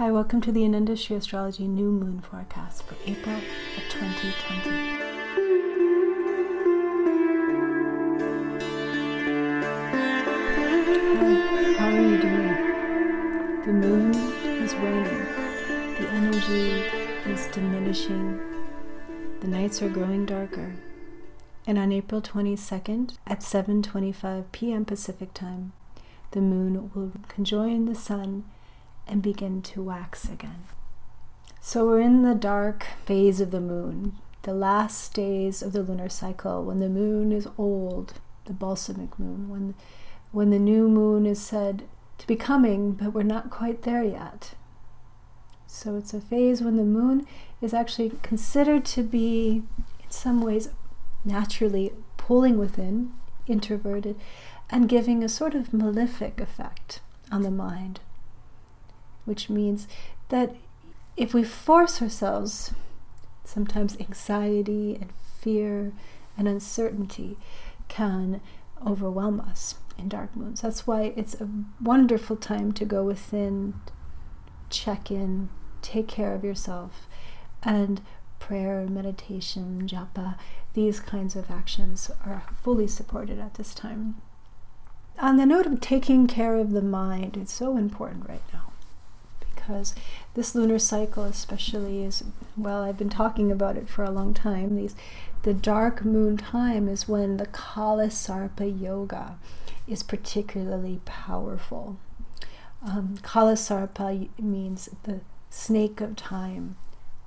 Hi, welcome to the Ananda Astrology New Moon Forecast for April of 2020. Hi, how are you doing? The moon is waning, the energy is diminishing, the nights are growing darker. And on April 22nd at 7:25 p.m. Pacific time, the moon will conjoin the sun and begin to wax again. So we're in the dark phase of the moon, the last days of the lunar cycle when the moon is old, the balsamic moon, when when the new moon is said to be coming, but we're not quite there yet. So it's a phase when the moon is actually considered to be in some ways naturally pulling within, introverted, and giving a sort of malefic effect on the mind which means that if we force ourselves, sometimes anxiety and fear and uncertainty can overwhelm us in dark moons. That's why it's a wonderful time to go within, check in, take care of yourself, and prayer, meditation, japa, these kinds of actions are fully supported at this time. On the note of taking care of the mind, it's so important right now because this lunar cycle especially is well i've been talking about it for a long time these the dark moon time is when the kala sarpa yoga is particularly powerful. Um, kala sarpa means the snake of time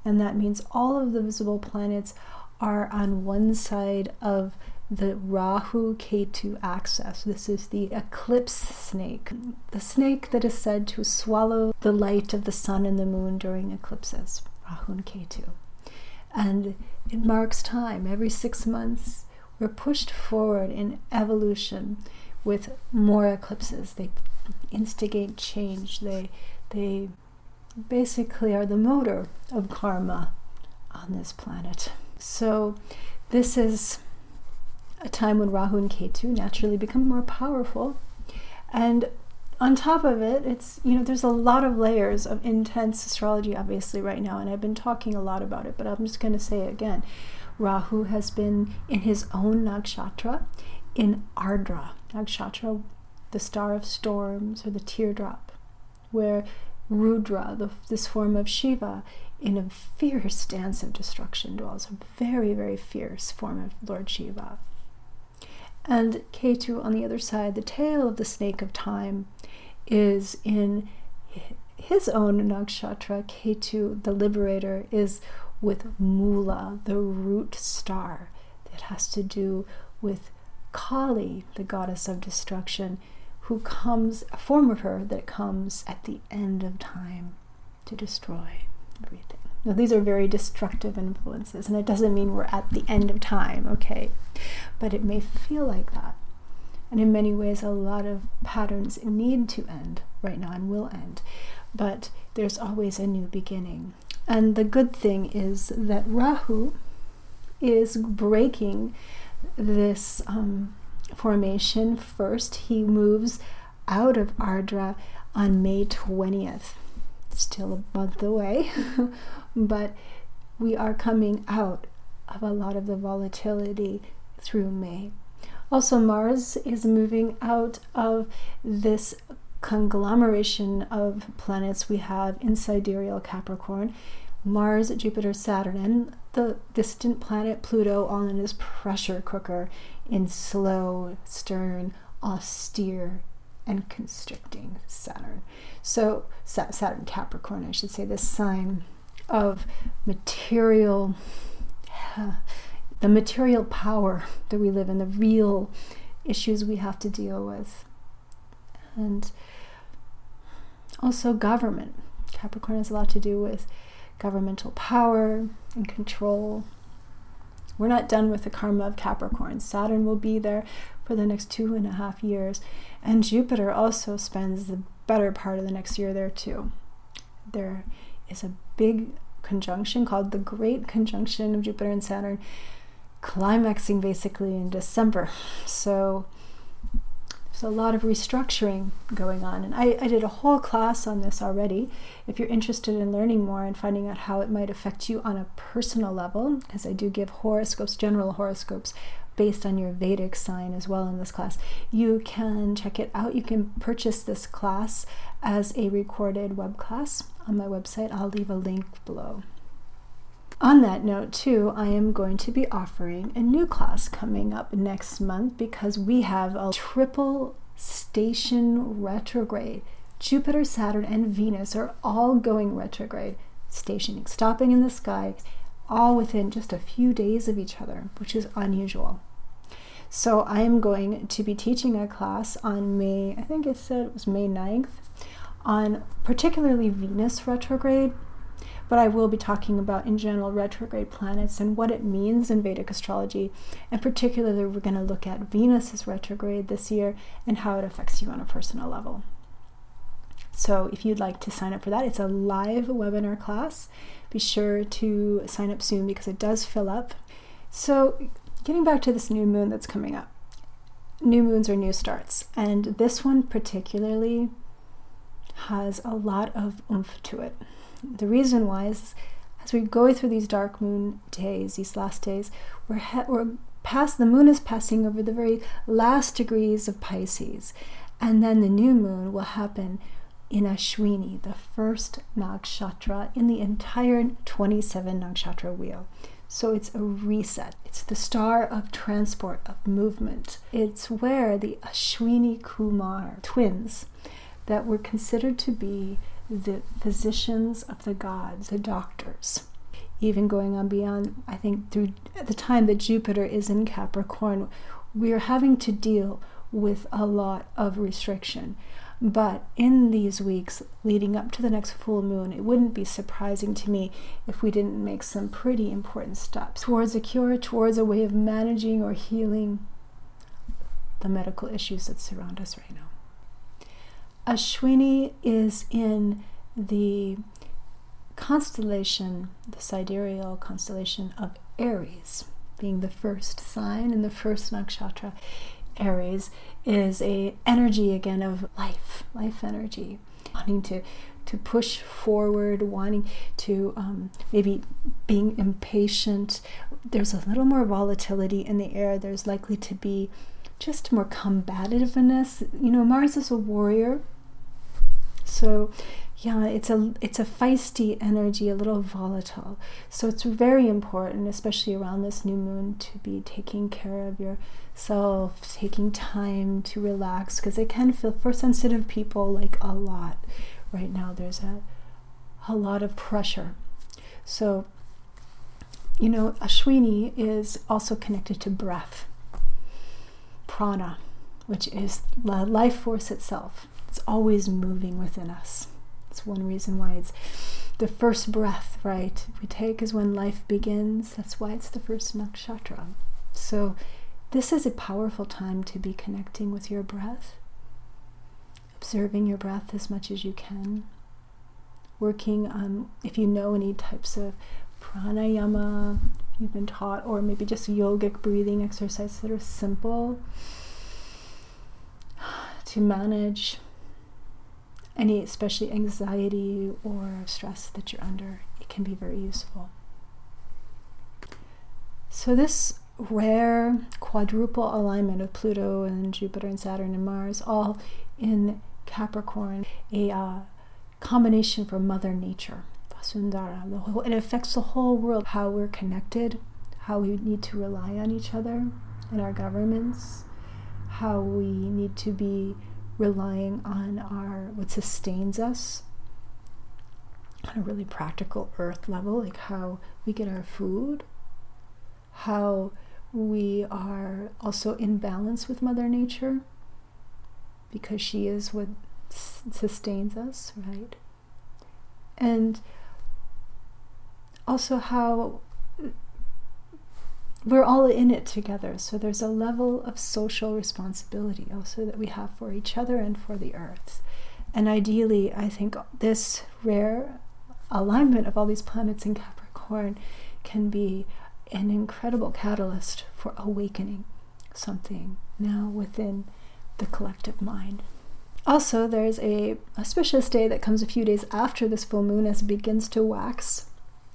and that means all of the visible planets are on one side of the Rahu Ketu axis. This is the eclipse snake, the snake that is said to swallow the light of the sun and the moon during eclipses, Rahu and Ketu. And it marks time. Every six months, we're pushed forward in evolution with more eclipses. They instigate change. They, they basically are the motor of karma on this planet. So, this is a time when Rahu and Ketu naturally become more powerful. And on top of it, it's, you know, there's a lot of layers of intense astrology, obviously, right now. And I've been talking a lot about it, but I'm just going to say it again. Rahu has been in his own nakshatra in Ardra. Nakshatra, the star of storms or the teardrop, where Rudra, the, this form of Shiva, in a fierce dance of destruction dwells, a very, very fierce form of Lord Shiva. And Ketu on the other side, the tail of the snake of time, is in his own nakshatra. Ketu, the liberator, is with Mula, the root star, that has to do with Kali, the goddess of destruction, who comes, a form of her that comes at the end of time to destroy everything. Now, these are very destructive influences, and it doesn't mean we're at the end of time, okay? But it may feel like that. And in many ways, a lot of patterns need to end right now and will end. But there's always a new beginning. And the good thing is that Rahu is breaking this um, formation first. He moves out of Ardra on May 20th still a month away, but we are coming out of a lot of the volatility through May. Also, Mars is moving out of this conglomeration of planets we have in sidereal Capricorn. Mars, Jupiter, Saturn, and the distant planet Pluto all in his pressure cooker in slow, stern, austere and constricting Saturn. So, Saturn Capricorn, I should say, this sign of material, the material power that we live in, the real issues we have to deal with. And also government. Capricorn has a lot to do with governmental power and control. We're not done with the karma of Capricorn. Saturn will be there for the next two and a half years. And Jupiter also spends the better part of the next year there too. There is a big conjunction called the Great Conjunction of Jupiter and Saturn, climaxing basically in December. So There's a lot of restructuring going on. And I, I did a whole class on this already. If you're interested in learning more and finding out how it might affect you on a personal level, because I do give horoscopes, general horoscopes, based on your Vedic sign as well in this class. You can check it out. You can purchase this class as a recorded web class on my website. I'll leave a link below. On that note, too, I am going to be offering a new class coming up next month because we have a triple station retrograde. Jupiter, Saturn, and Venus are all going retrograde, stationing, stopping in the sky, all within just a few days of each other, which is unusual. So I am going to be teaching a class on May, I think it said it was May 9th, on particularly Venus retrograde but I will be talking about in general retrograde planets and what it means in Vedic astrology. And particularly, we're going to look at Venus's retrograde this year and how it affects you on a personal level. So, if you'd like to sign up for that, it's a live webinar class. Be sure to sign up soon because it does fill up. So, getting back to this new moon that's coming up, new moons are new starts, and this one particularly has a lot of oomph to it. The reason why is as we go through these dark moon days, these last days, we're, he- we're past, the moon is passing over the very last degrees of Pisces. And then the new moon will happen in Ashwini, the first nakshatra in the entire 27 nakshatra wheel. So it's a reset. It's the star of transport, of movement. It's where the Ashwini Kumar twins that were considered to be the physicians of the gods, the doctors. Even going on beyond, I think, through the time that Jupiter is in Capricorn, we are having to deal with a lot of restriction. But in these weeks leading up to the next full moon, it wouldn't be surprising to me if we didn't make some pretty important steps towards a cure, towards a way of managing or healing the medical issues that surround us right now. Ashwini is in the constellation, the sidereal constellation of Aries, being the first sign in the first nakshatra. Aries is a energy again of life, life energy, wanting to to push forward, wanting to um, maybe being impatient. There's a little more volatility in the air. There's likely to be just more combativeness. You know, Mars is a warrior, so yeah, it's a it's a feisty energy, a little volatile. So it's very important, especially around this new moon, to be taking care of yourself, taking time to relax, because it can feel for sensitive people like a lot. Right now, there's a a lot of pressure. So, you know, Ashwini is also connected to breath, prana, which is life force itself. It's always moving within us. It's one reason why it's the first breath, right? We take is when life begins. That's why it's the first nakshatra. So, this is a powerful time to be connecting with your breath, observing your breath as much as you can, working on if you know any types of pranayama you've been taught, or maybe just yogic breathing exercises that are simple to manage any especially anxiety or stress that you're under, it can be very useful. So, this rare quadruple alignment of Pluto and Jupiter and Saturn and Mars, all in Capricorn, a uh, combination for Mother Nature, Vasundhara. it affects the whole world, how we're connected, how we need to rely on each other in our governments, how we need to be relying on our what sustains us on a really practical earth level, like how we get our food, how we are also in balance with Mother Nature because she is what s- sustains us, right? And also how we're all in it together. So there's a level of social responsibility also that we have for each other and for the earth. And ideally, I think this rare alignment of all these planets in Capricorn can be an incredible catalyst for awakening something now within the collective mind. Also, there's a auspicious day that comes a few days after this full moon as it begins to wax.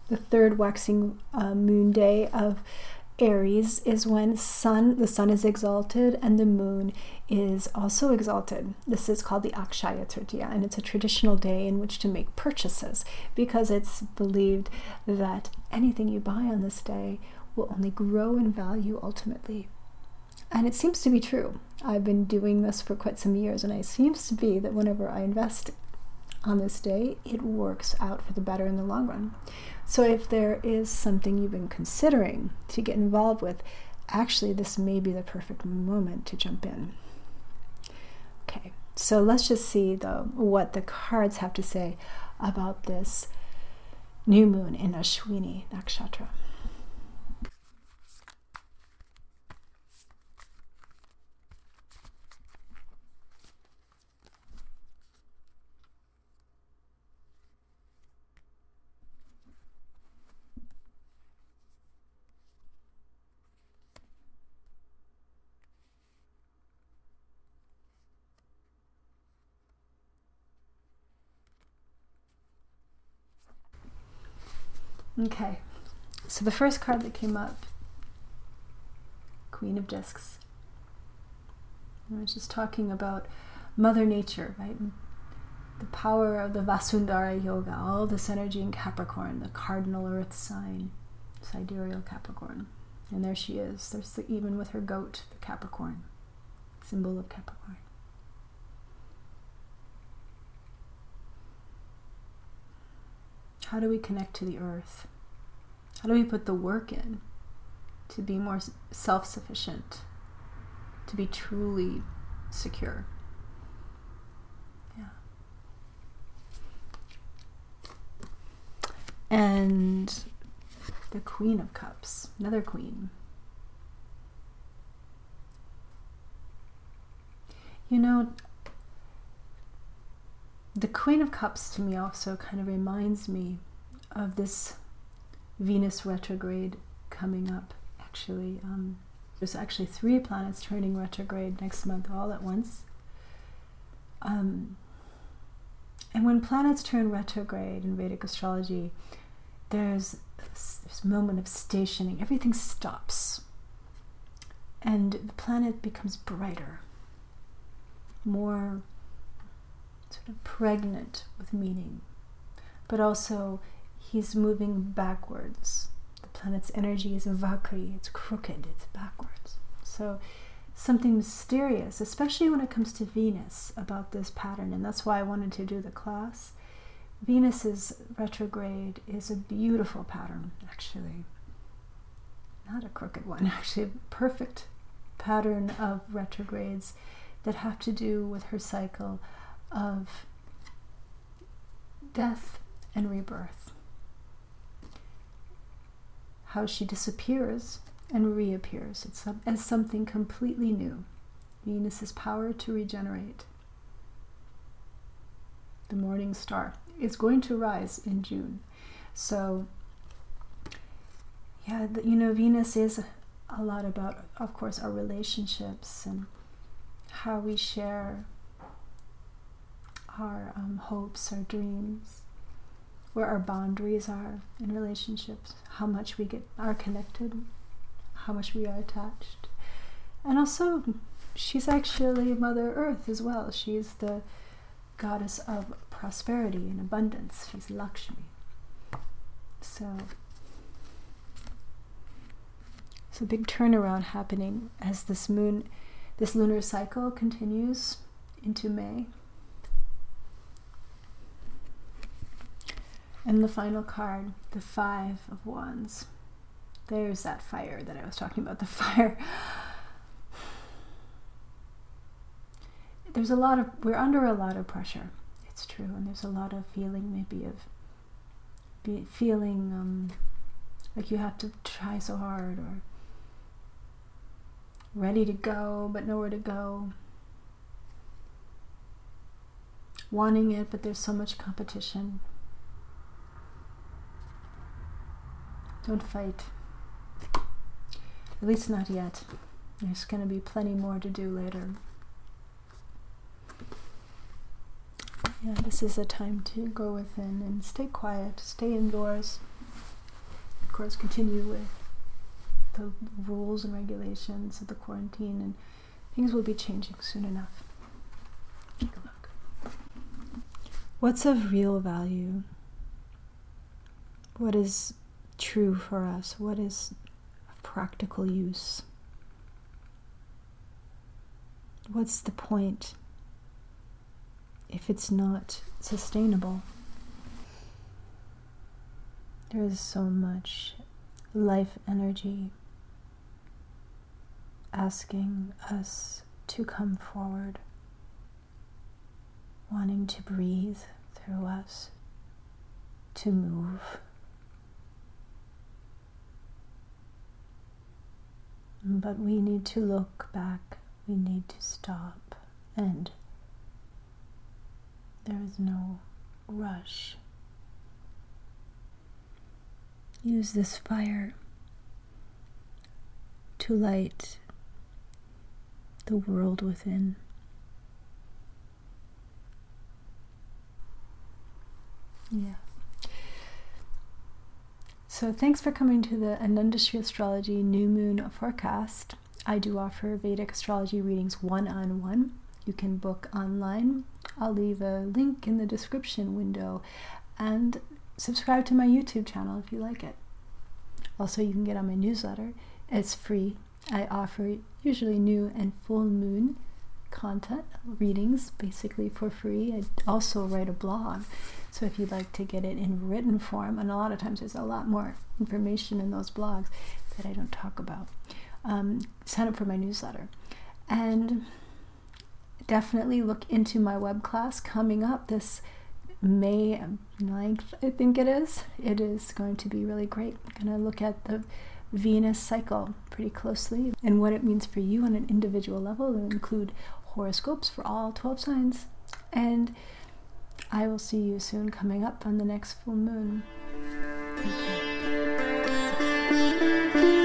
The third waxing uh, moon day of Aries is when sun the sun is exalted and the moon is also exalted. This is called the Akshaya Tritiya, and it's a traditional day in which to make purchases because it's believed that anything you buy on this day will only grow in value ultimately. And it seems to be true. I've been doing this for quite some years, and it seems to be that whenever I invest on this day, it works out for the better in the long run. So, if there is something you've been considering to get involved with, actually, this may be the perfect moment to jump in. Okay, so let's just see though what the cards have to say about this new moon in Ashwini Nakshatra. Okay, so the first card that came up, Queen of Discs. I was just talking about Mother Nature, right? The power of the Vasundhara Yoga, all this energy in Capricorn, the cardinal earth sign, sidereal Capricorn. And there she is. There's the, even with her goat, the Capricorn, symbol of Capricorn. How do we connect to the earth? How do we put the work in to be more self sufficient, to be truly secure? Yeah. And the Queen of Cups, another queen. You know, the Queen of Cups to me also kind of reminds me of this Venus retrograde coming up. Actually, um, there's actually three planets turning retrograde next month all at once. Um, and when planets turn retrograde in Vedic astrology, there's this moment of stationing. Everything stops. And the planet becomes brighter, more sort of pregnant with meaning, but also he's moving backwards. The planet's energy is vakri, it's crooked, it's backwards. So something mysterious, especially when it comes to Venus, about this pattern, and that's why I wanted to do the class. Venus's retrograde is a beautiful pattern, actually. Not a crooked one, actually, a perfect pattern of retrogrades that have to do with her cycle of death and rebirth. How she disappears and reappears as something completely new. Venus's power to regenerate. The morning star is going to rise in June. So, yeah, you know, Venus is a lot about, of course, our relationships and how we share our um, hopes, our dreams, where our boundaries are in relationships, how much we get are connected, how much we are attached. And also, she's actually Mother Earth as well. She's the goddess of prosperity and abundance. She's Lakshmi. So, it's a big turnaround happening as this moon, this lunar cycle continues into May. And the final card, the Five of Wands. There's that fire that I was talking about, the fire. There's a lot of, we're under a lot of pressure. It's true. And there's a lot of feeling, maybe, of be, feeling um, like you have to try so hard or ready to go, but nowhere to go. Wanting it, but there's so much competition. Don't fight. At least not yet. There's going to be plenty more to do later. Yeah, this is a time to go within and stay quiet, stay indoors. Of course, continue with the rules and regulations of the quarantine, and things will be changing soon enough. Take a look. What's of real value? What is true for us? What is of practical use? What's the point if it's not sustainable? There is so much life energy asking us to come forward, wanting to breathe through us, to move. But we need to look back, we need to stop, and there is no rush. Use this fire to light the world within. Yeah. So, thanks for coming to the Anundashri Astrology New Moon Forecast. I do offer Vedic astrology readings one on one. You can book online. I'll leave a link in the description window and subscribe to my YouTube channel if you like it. Also, you can get on my newsletter, it's free. I offer usually new and full moon content readings basically for free. I also write a blog. So if you'd like to get it in written form, and a lot of times there's a lot more information in those blogs that I don't talk about, um, sign up for my newsletter. And definitely look into my web class coming up this May 9th, I think it is. It is going to be really great. I'm going to look at the Venus cycle pretty closely and what it means for you on an individual level. It'll include horoscopes for all 12 signs. And I will see you soon coming up on the next full moon. Thank you.